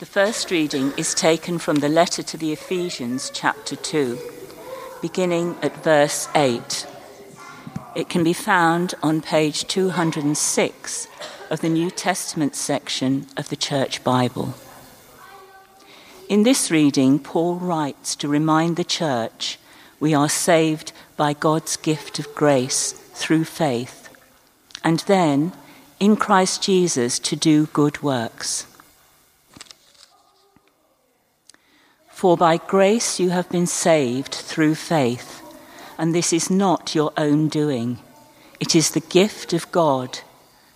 The first reading is taken from the letter to the Ephesians, chapter 2, beginning at verse 8. It can be found on page 206 of the New Testament section of the Church Bible. In this reading, Paul writes to remind the church we are saved by God's gift of grace through faith, and then in Christ Jesus to do good works. For by grace you have been saved through faith, and this is not your own doing. It is the gift of God,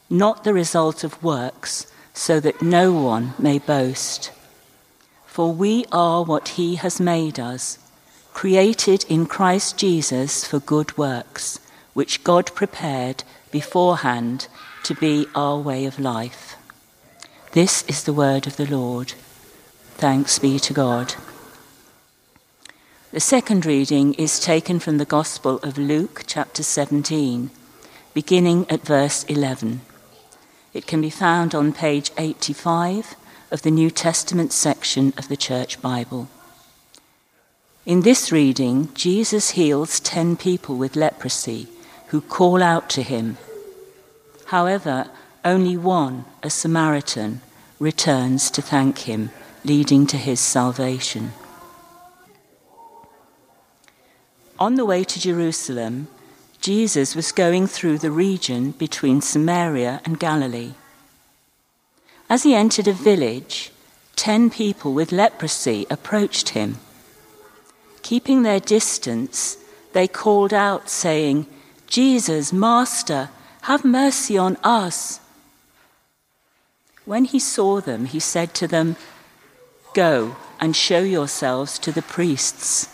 not the result of works, so that no one may boast. For we are what He has made us, created in Christ Jesus for good works, which God prepared beforehand to be our way of life. This is the word of the Lord. Thanks be to God. The second reading is taken from the Gospel of Luke, chapter 17, beginning at verse 11. It can be found on page 85 of the New Testament section of the Church Bible. In this reading, Jesus heals ten people with leprosy who call out to him. However, only one, a Samaritan, returns to thank him, leading to his salvation. On the way to Jerusalem, Jesus was going through the region between Samaria and Galilee. As he entered a village, ten people with leprosy approached him. Keeping their distance, they called out, saying, Jesus, Master, have mercy on us. When he saw them, he said to them, Go and show yourselves to the priests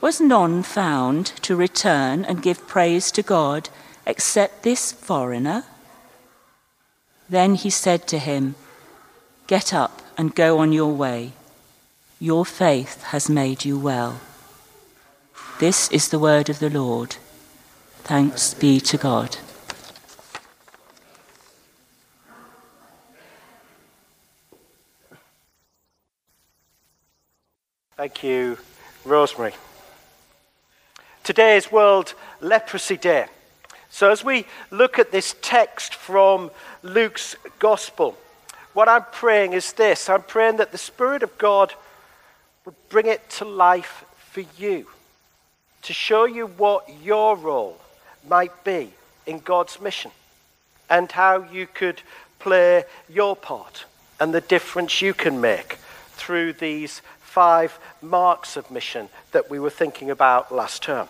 Was none found to return and give praise to God except this foreigner? Then he said to him, Get up and go on your way. Your faith has made you well. This is the word of the Lord. Thanks be to God. Thank you, Rosemary. Today is World Leprosy Day. So, as we look at this text from Luke's Gospel, what I'm praying is this I'm praying that the Spirit of God would bring it to life for you, to show you what your role might be in God's mission, and how you could play your part and the difference you can make through these five marks of mission that we were thinking about last term.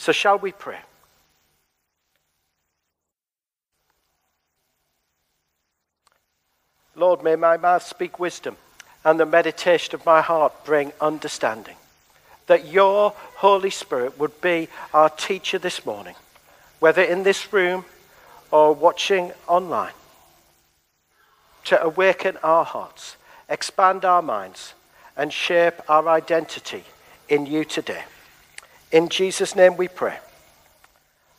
So, shall we pray? Lord, may my mouth speak wisdom and the meditation of my heart bring understanding. That your Holy Spirit would be our teacher this morning, whether in this room or watching online, to awaken our hearts, expand our minds, and shape our identity in you today. In Jesus' name we pray.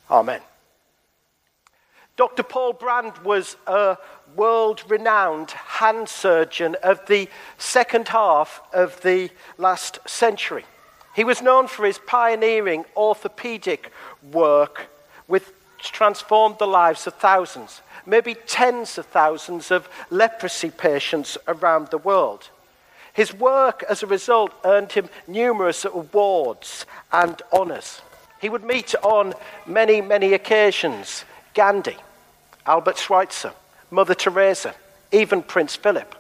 Amen. Dr. Paul Brand was a world renowned hand surgeon of the second half of the last century. He was known for his pioneering orthopedic work, which transformed the lives of thousands, maybe tens of thousands of leprosy patients around the world. His work, as a result, earned him numerous awards and honours. He would meet on many, many occasions Gandhi, Albert Schweitzer, Mother Teresa, even Prince Philip.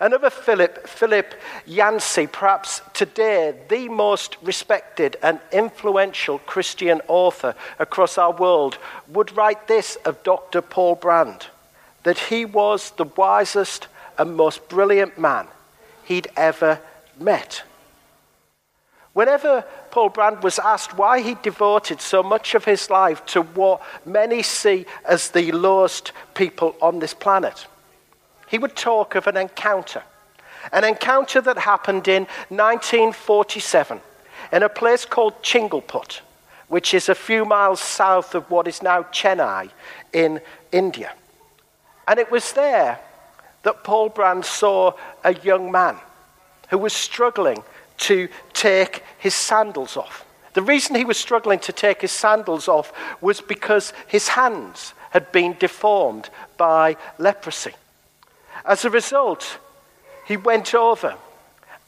Another Philip, Philip Yancey, perhaps today the most respected and influential Christian author across our world, would write this of Dr. Paul Brand that he was the wisest and most brilliant man he'd ever met. Whenever Paul Brand was asked why he devoted so much of his life to what many see as the lowest people on this planet, he would talk of an encounter. An encounter that happened in 1947 in a place called Chingleput, which is a few miles south of what is now Chennai in India. And it was there that Paul Brand saw a young man who was struggling to take his sandals off. The reason he was struggling to take his sandals off was because his hands had been deformed by leprosy. As a result, he went over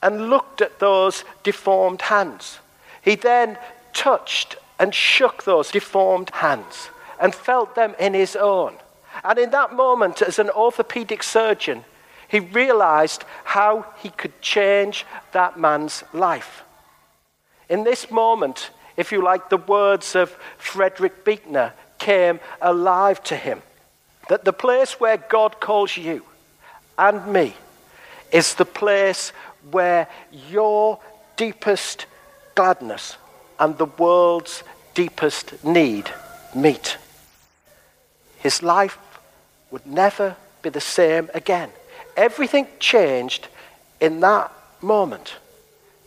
and looked at those deformed hands. He then touched and shook those deformed hands and felt them in his own. And in that moment, as an orthopedic surgeon, he realized how he could change that man's life. In this moment, if you like, the words of Frederick Buechner came alive to him that the place where God calls you and me is the place where your deepest gladness and the world's deepest need meet. His life would never be the same again. Everything changed in that moment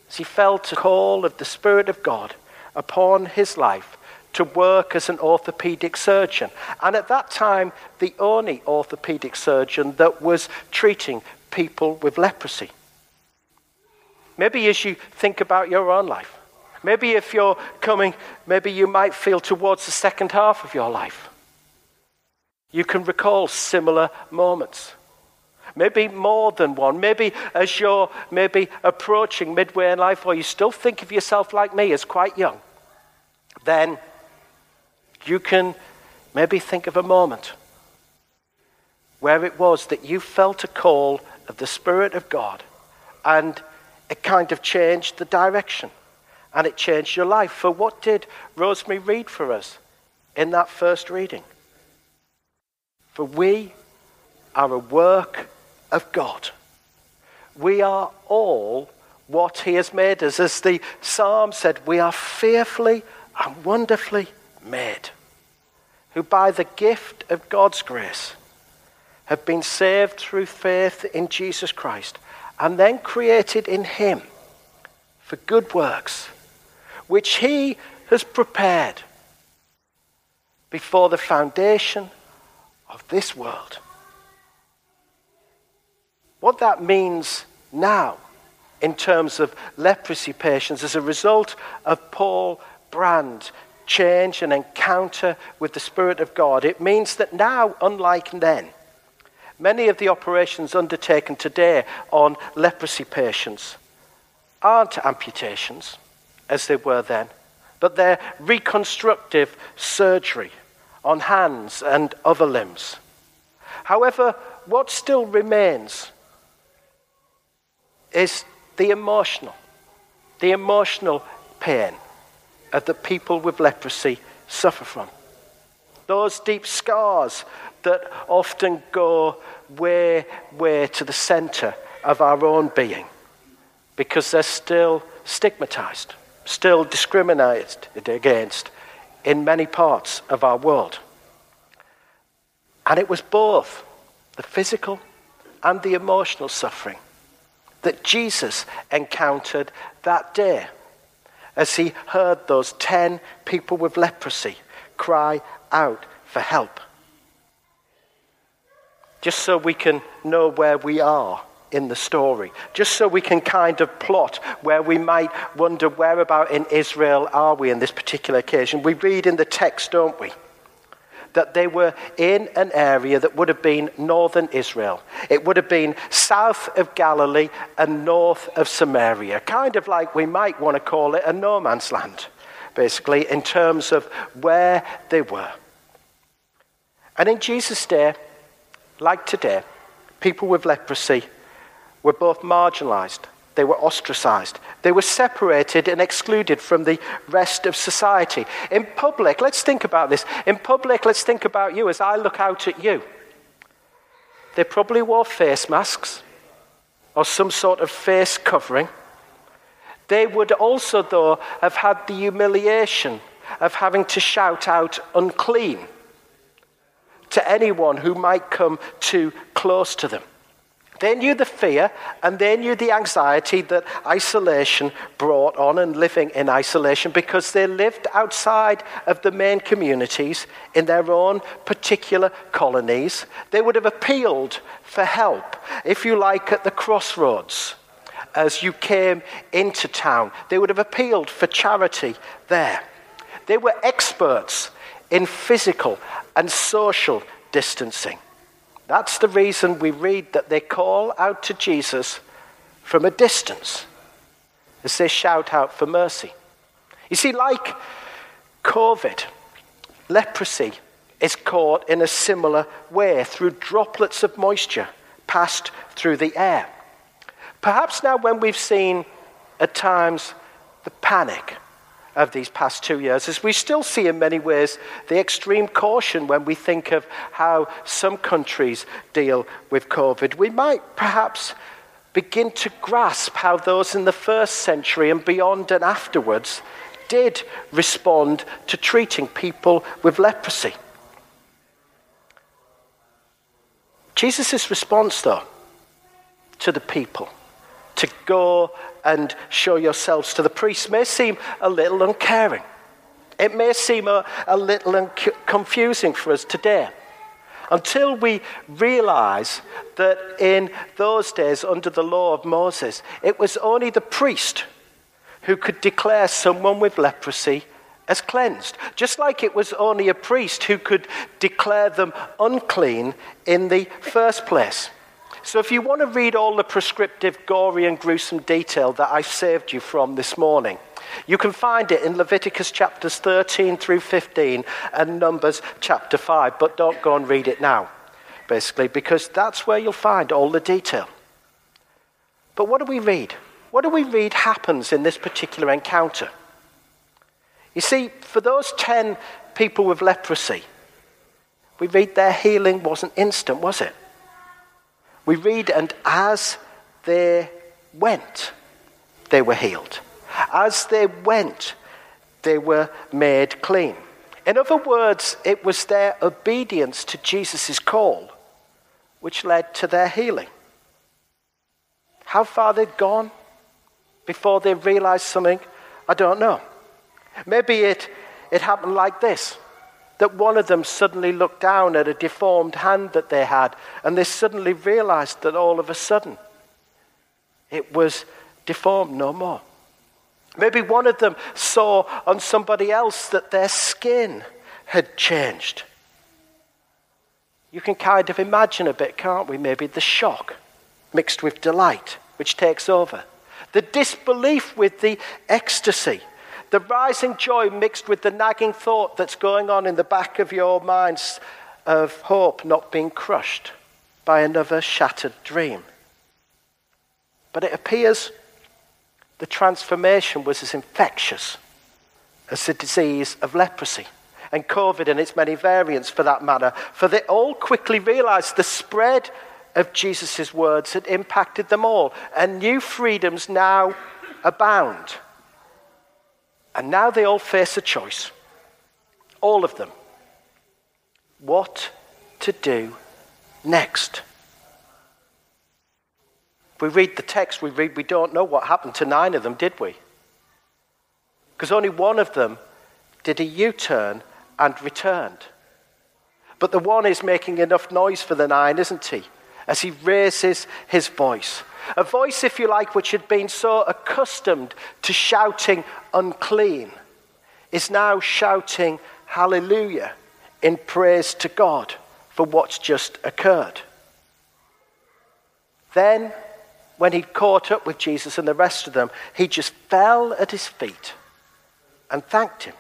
as he felt a call of the Spirit of God upon his life to work as an orthopedic surgeon. And at that time, the only orthopedic surgeon that was treating people with leprosy. Maybe as you think about your own life, maybe if you're coming, maybe you might feel towards the second half of your life. You can recall similar moments. Maybe more than one. Maybe as you're maybe approaching midway in life, or you still think of yourself like me as quite young, then you can maybe think of a moment where it was that you felt a call of the Spirit of God and it kind of changed the direction and it changed your life. For what did Rosemary read for us in that first reading? For we are a work of God. We are all what He has made us. As the psalm said, we are fearfully and wonderfully made, who by the gift of God's grace have been saved through faith in Jesus Christ and then created in Him for good works, which He has prepared before the foundation of this world. What that means now in terms of leprosy patients as a result of Paul Brand change and encounter with the Spirit of God, it means that now, unlike then, many of the operations undertaken today on leprosy patients aren't amputations as they were then, but they're reconstructive surgery on hands and other limbs. However, what still remains is the emotional, the emotional pain that the people with leprosy suffer from. Those deep scars that often go way, way to the center of our own being because they're still stigmatized, still discriminated against in many parts of our world. And it was both the physical and the emotional suffering that Jesus encountered that day as he heard those 10 people with leprosy cry out for help. Just so we can know where we are in the story, just so we can kind of plot where we might wonder where about in Israel are we in this particular occasion. We read in the text, don't we? that they were in an area that would have been northern Israel. It would have been south of Galilee and north of Samaria, kind of like we might want to call it a no man's land, basically, in terms of where they were. And in Jesus' day, like today, people with leprosy were both marginalized they were ostracized. They were separated and excluded from the rest of society. In public, let's think about this. In public, let's think about you as I look out at you. They probably wore face masks or some sort of face covering. They would also, though, have had the humiliation of having to shout out unclean to anyone who might come too close to them. They knew the fear and they knew the anxiety that isolation brought on and living in isolation because they lived outside of the main communities in their own particular colonies. They would have appealed for help, if you like, at the crossroads as you came into town. They would have appealed for charity there. They were experts in physical and social distancing. That's the reason we read that they call out to Jesus from a distance as they shout out for mercy. You see, like COVID, leprosy is caught in a similar way through droplets of moisture passed through the air. Perhaps now, when we've seen at times the panic of these past two years, as we still see in many ways the extreme caution when we think of how some countries deal with COVID. We might perhaps begin to grasp how those in the first century and beyond and afterwards did respond to treating people with leprosy. Jesus' response, though, to the people to go and show yourselves to the priest may seem a little uncaring. It may seem a, a little confusing for us today until we realize that in those days, under the law of Moses, it was only the priest who could declare someone with leprosy as cleansed, just like it was only a priest who could declare them unclean in the first place. So, if you want to read all the prescriptive, gory, and gruesome detail that I saved you from this morning, you can find it in Leviticus chapters 13 through 15 and Numbers chapter 5, but don't go and read it now, basically, because that's where you'll find all the detail. But what do we read? What do we read happens in this particular encounter? You see, for those 10 people with leprosy, we read their healing wasn't instant, was it? We read, and as they went, they were healed. As they went, they were made clean. In other words, it was their obedience to Jesus' call which led to their healing. How far they'd gone before they realized something, I don't know. Maybe it, it happened like this that one of them suddenly looked down at a deformed hand that they had, and they suddenly realized that all of a sudden it was deformed no more. Maybe one of them saw on somebody else that their skin had changed. You can kind of imagine a bit, can't we? Maybe the shock mixed with delight, which takes over. The disbelief with the ecstasy the rising joy mixed with the nagging thought that's going on in the back of your minds of hope not being crushed by another shattered dream. But it appears the transformation was as infectious as the disease of leprosy and COVID and its many variants for that matter, for they all quickly realized the spread of Jesus' words had impacted them all, and new freedoms now abound. And now they all face a choice. All of them. What to do next. we read the text, we read, we don't know what happened to nine of them, did we? Because only one of them did a U turn and returned. But the one is making enough noise for the nine, isn't he? As he raises his voice. A voice, if you like, which had been so accustomed to shouting unclean, is now shouting hallelujah in praise to God for what's just occurred. Then, when he'd caught up with Jesus and the rest of them, he just fell at his feet and thanked him.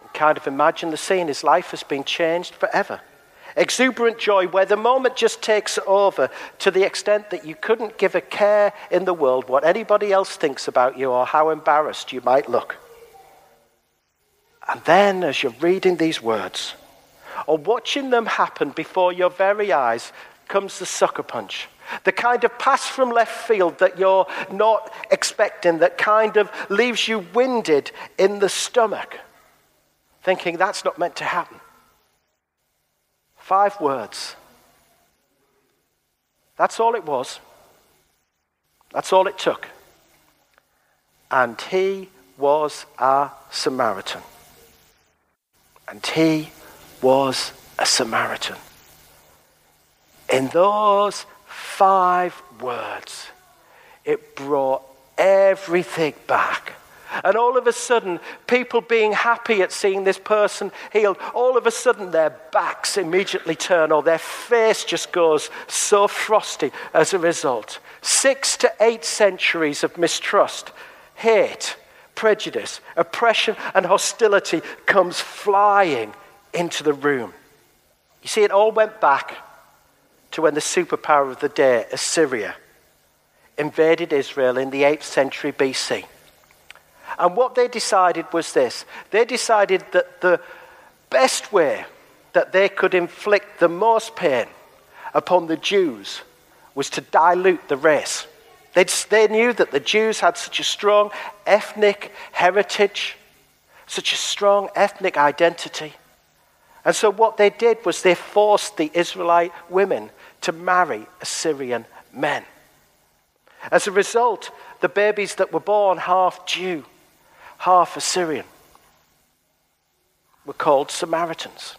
And kind of imagine the scene. His life has been changed forever. Exuberant joy where the moment just takes over to the extent that you couldn't give a care in the world what anybody else thinks about you or how embarrassed you might look. And then, as you're reading these words, or watching them happen before your very eyes, comes the sucker punch. The kind of pass from left field that you're not expecting, that kind of leaves you winded in the stomach, thinking that's not meant to happen. Five words. That's all it was. That's all it took. And he was a Samaritan. And he was a Samaritan. In those five words, it brought everything back. And all of a sudden, people being happy at seeing this person healed, all of a sudden their backs immediately turn or their face just goes so frosty as a result. Six to eight centuries of mistrust, hate, prejudice, oppression, and hostility comes flying into the room. You see, it all went back to when the superpower of the day, Assyria, invaded Israel in the 8th century BC. And what they decided was this they decided that the best way that they could inflict the most pain upon the Jews was to dilute the race. They'd, they knew that the Jews had such a strong ethnic heritage, such a strong ethnic identity. And so what they did was they forced the Israelite women to marry Assyrian men. As a result, the babies that were born half Jew, half Assyrian, were called Samaritans.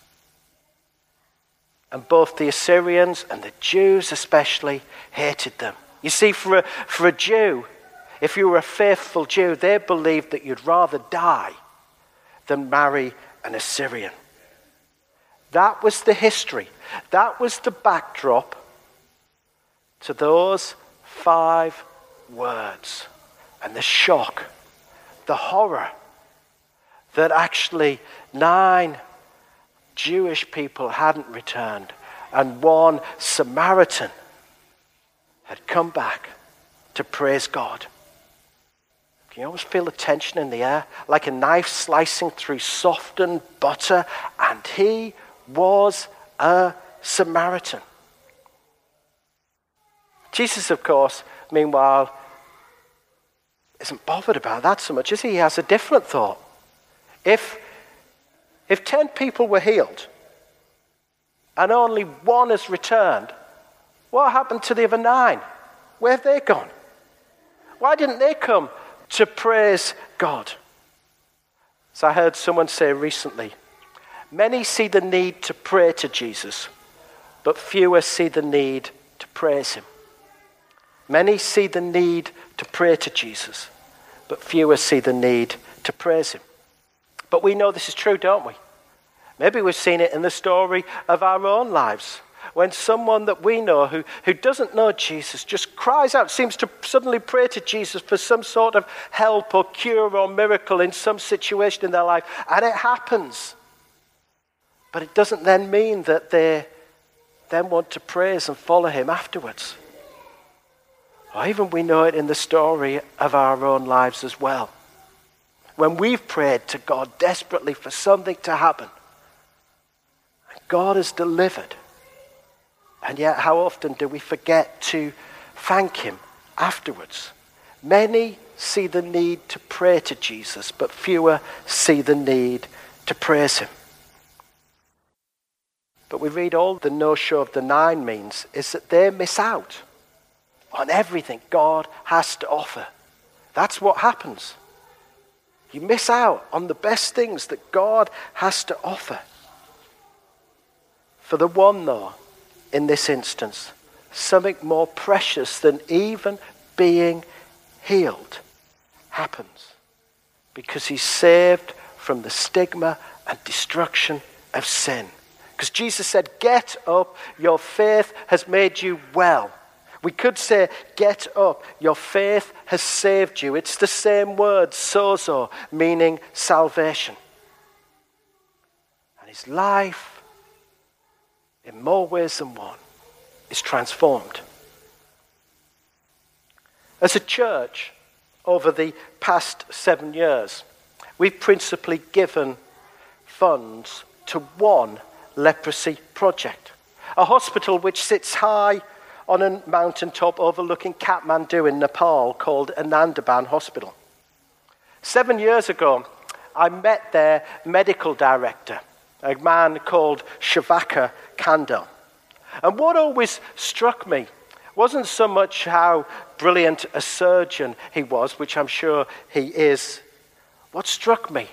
And both the Assyrians and the Jews, especially, hated them. You see, for a, for a Jew, if you were a faithful Jew, they believed that you'd rather die than marry an Assyrian. That was the history. That was the backdrop to those five words. And the shock, the horror that actually nine Jewish people hadn't returned and one Samaritan had come back to praise God. Can you almost feel the tension in the air? Like a knife slicing through softened butter. And he was a Samaritan. Jesus, of course, meanwhile, isn't bothered about that so much, is he? He has a different thought. If, if 10 people were healed and only one has returned, what happened to the other nine? Where have they gone? Why didn't they come to praise God? As I heard someone say recently, many see the need to pray to Jesus, but fewer see the need to praise him. Many see the need to pray to Jesus, but fewer see the need to praise him. But we know this is true, don't we? Maybe we've seen it in the story of our own lives. When someone that we know who, who doesn't know Jesus just cries out, seems to suddenly pray to Jesus for some sort of help or cure or miracle in some situation in their life, and it happens. But it doesn't then mean that they then want to praise and follow him afterwards. Or even we know it in the story of our own lives as well. When we've prayed to God desperately for something to happen, and God has delivered. And yet, how often do we forget to thank Him afterwards? Many see the need to pray to Jesus, but fewer see the need to praise Him. But we read all the no show of the nine means is that they miss out on everything God has to offer. That's what happens. You miss out on the best things that God has to offer. For the one, though, in this instance, something more precious than even being healed happens because he's saved from the stigma and destruction of sin. Because Jesus said, Get up, your faith has made you well. We could say, Get up, your faith has saved you. It's the same word, sozo, meaning salvation. And his life, in more ways than one, is transformed. As a church, over the past seven years, we've principally given funds to one leprosy project. a hospital which sits high on a mountaintop overlooking Kathmandu in Nepal called Anandaban Hospital. Seven years ago, I met their medical director, a man called Shovakhar Kandel. And what always struck me wasn't so much how brilliant a surgeon he was, which I'm sure he is. What struck me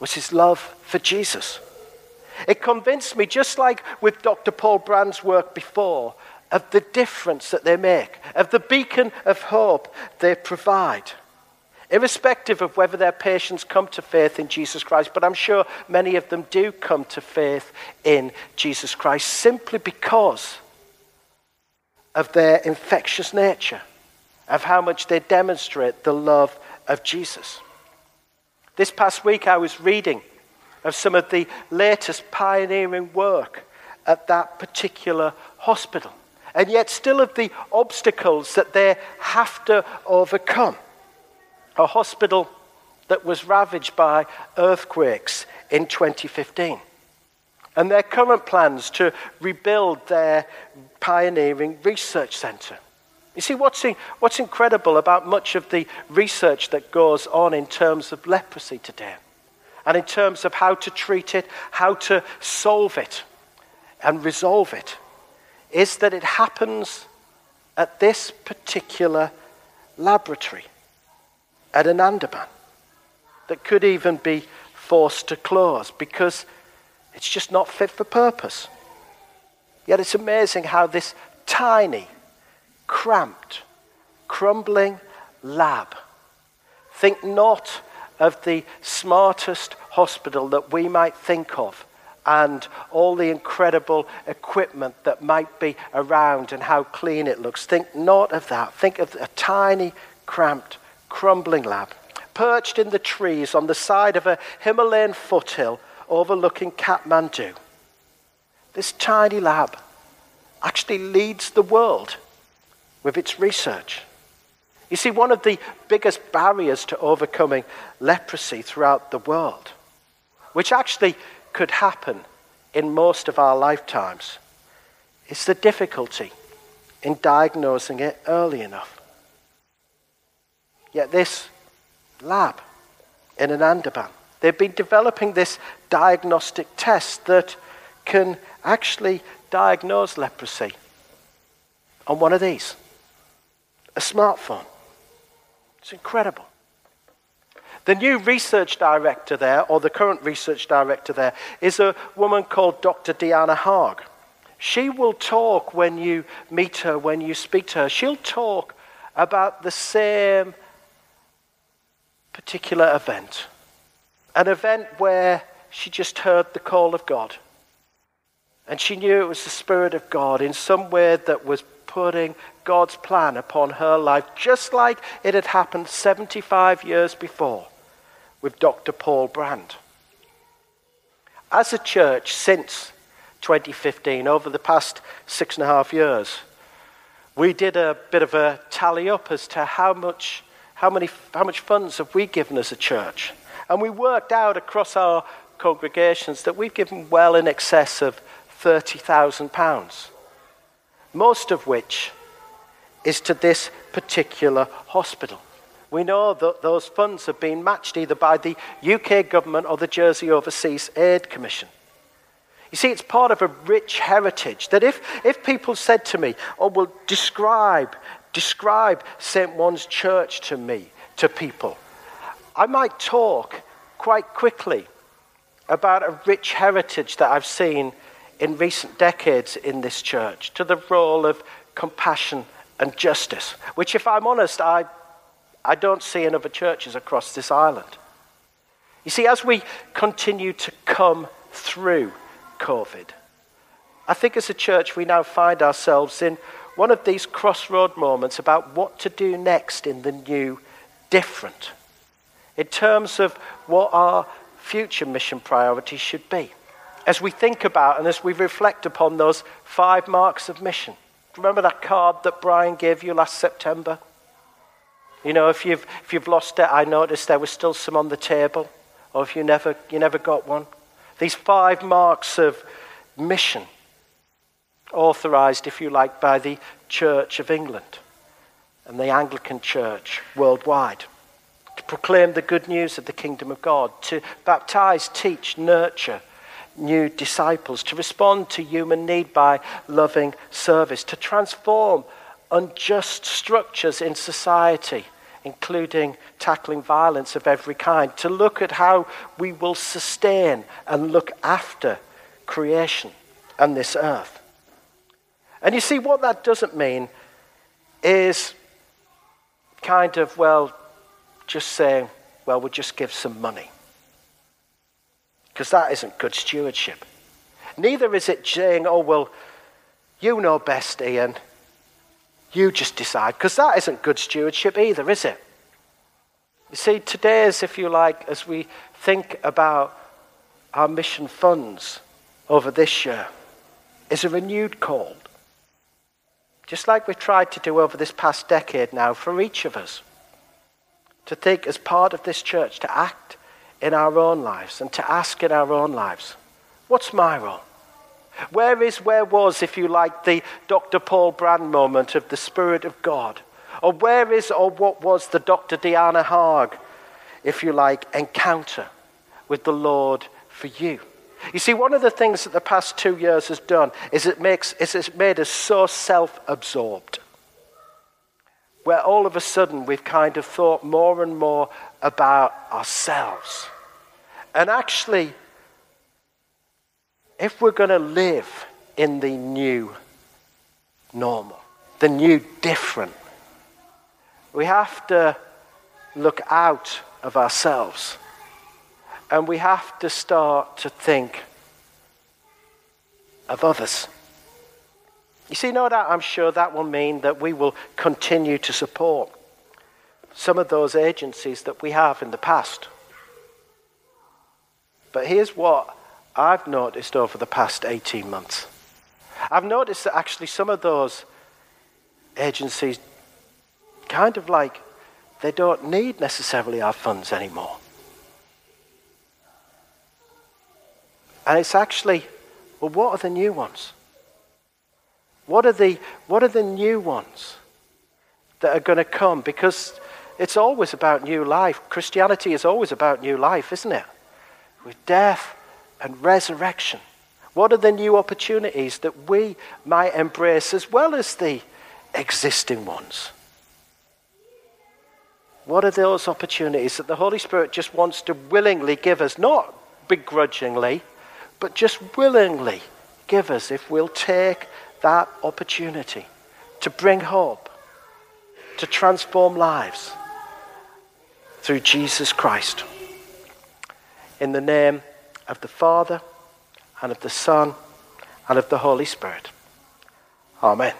was his love for Jesus. It convinced me, just like with Dr. Paul Brand's work before, of the difference that they make, of the beacon of hope they provide. Irrespective of whether their patients come to faith in Jesus Christ, but I'm sure many of them do come to faith in Jesus Christ simply because of their infectious nature, of how much they demonstrate the love of Jesus. This past week, I was reading of some of the latest pioneering work at that particular hospital, and yet still of the obstacles that they have to overcome. A hospital that was ravaged by earthquakes in 2015 and their current plans to rebuild their pioneering research centre. You see, what's, in, what's incredible about much of the research that goes on in terms of leprosy today, and in terms of how to treat it, how to solve it, and resolve it, is that it happens at this particular laboratory at Anandaban that could even be forced to close because it's just not fit for purpose. Yet it's amazing how this tiny, cramped, crumbling lab, think not of the smartest hospital that we might think of and all the incredible equipment that might be around and how clean it looks. Think not of that. Think of a tiny, cramped, crumbling lab perched in the trees on the side of a Himalayan foothill overlooking Kathmandu. This tiny lab actually leads the world with its research. You see, one of the biggest barriers to overcoming leprosy throughout the world, which actually could happen in most of our lifetimes, It's the difficulty in diagnosing it early enough. Yet, this lab in Anandaban They've been developing this diagnostic test that can actually diagnose leprosy on one of these a smartphone. It's incredible. The new research director there, or the current research director there, is a woman called Dr. Deanna Hagge. She will talk when you meet her, when you speak to her. She'll talk about the same particular event an event where she just heard the call of God. And she knew it was the Spirit of God in some way that was putting God's plan upon her life, just like it had happened 75 years before with Dr. Paul Brand. As a church, since 2015, over the past six and a half years, we did a bit of a tally up as to how much, how many, how much funds have we given as a church. And we worked out across our congregations that we've given well in excess of £30,000, most of which is to this particular hospital. We know that those funds have been matched either by the UK government or the Jersey Overseas Aid Commission. You see, it's part of a rich heritage that if, if people said to me, oh, well, describe, describe St. Ouen's Church to me, to people, I might talk quite quickly about a rich heritage that I've seen in recent decades in this church to the role of compassion and justice, which, if I'm honest, I, I don't see in other churches across this island. You see, as we continue to come through COVID, I think as a church we now find ourselves in one of these crossroad moments about what to do next in the new different in terms of what our future mission priorities should be. As we think about and as we reflect upon those five marks of mission. Remember that card that Brian gave you last September? You know, if you've, if you've lost it, I noticed there was still some on the table, or if you never, you never got one. These five marks of mission. authorized, if you like, by the Church of England and the Anglican Church worldwide. To proclaim the good news of the kingdom of God, to baptize, teach, nurture new disciples, to respond to human need by loving service, to transform unjust structures in society, including tackling violence of every kind, to look at how we will sustain and look after creation and this earth. And you see, what that doesn't mean is kind of, well, just saying, well, we'll just give some money. Because that isn't good stewardship. Neither is it saying, oh, well, you know best, Ian. You just decide. Because that isn't good stewardship either, is it? You see, today if you like, as we think about our mission funds over this year, is a renewed call just like we've tried to do over this past decade now for each of us, to think as part of this church, to act in our own lives and to ask in our own lives, what's my role? Where is, where was, if you like, the Dr. Paul Brand moment of the Spirit of God? Or where is, or what was the Dr. Deanna Hagge, if you like, encounter with the Lord for you? You see, one of the things that the past two years has done is it makes is it's made us so self-absorbed. Where all of a sudden we've kind of thought more and more about ourselves. And actually, if we're going to live in the new normal, the new different, we have to look out of ourselves and we have to start to think of others. You see, no doubt, I'm sure that will mean that we will continue to support some of those agencies that we have in the past. But here's what I've noticed over the past 18 months I've noticed that actually some of those agencies kind of like they don't need necessarily our funds anymore. And it's actually, well, what are the new ones? What are the, what are the new ones that are going to come? Because it's always about new life. Christianity is always about new life, isn't it? With death and resurrection. What are the new opportunities that we might embrace as well as the existing ones? What are those opportunities that the Holy Spirit just wants to willingly give us, not begrudgingly, but just willingly give us if we'll take that opportunity to bring hope, to transform lives through Jesus Christ. In the name of the Father, and of the Son, and of the Holy Spirit. Amen.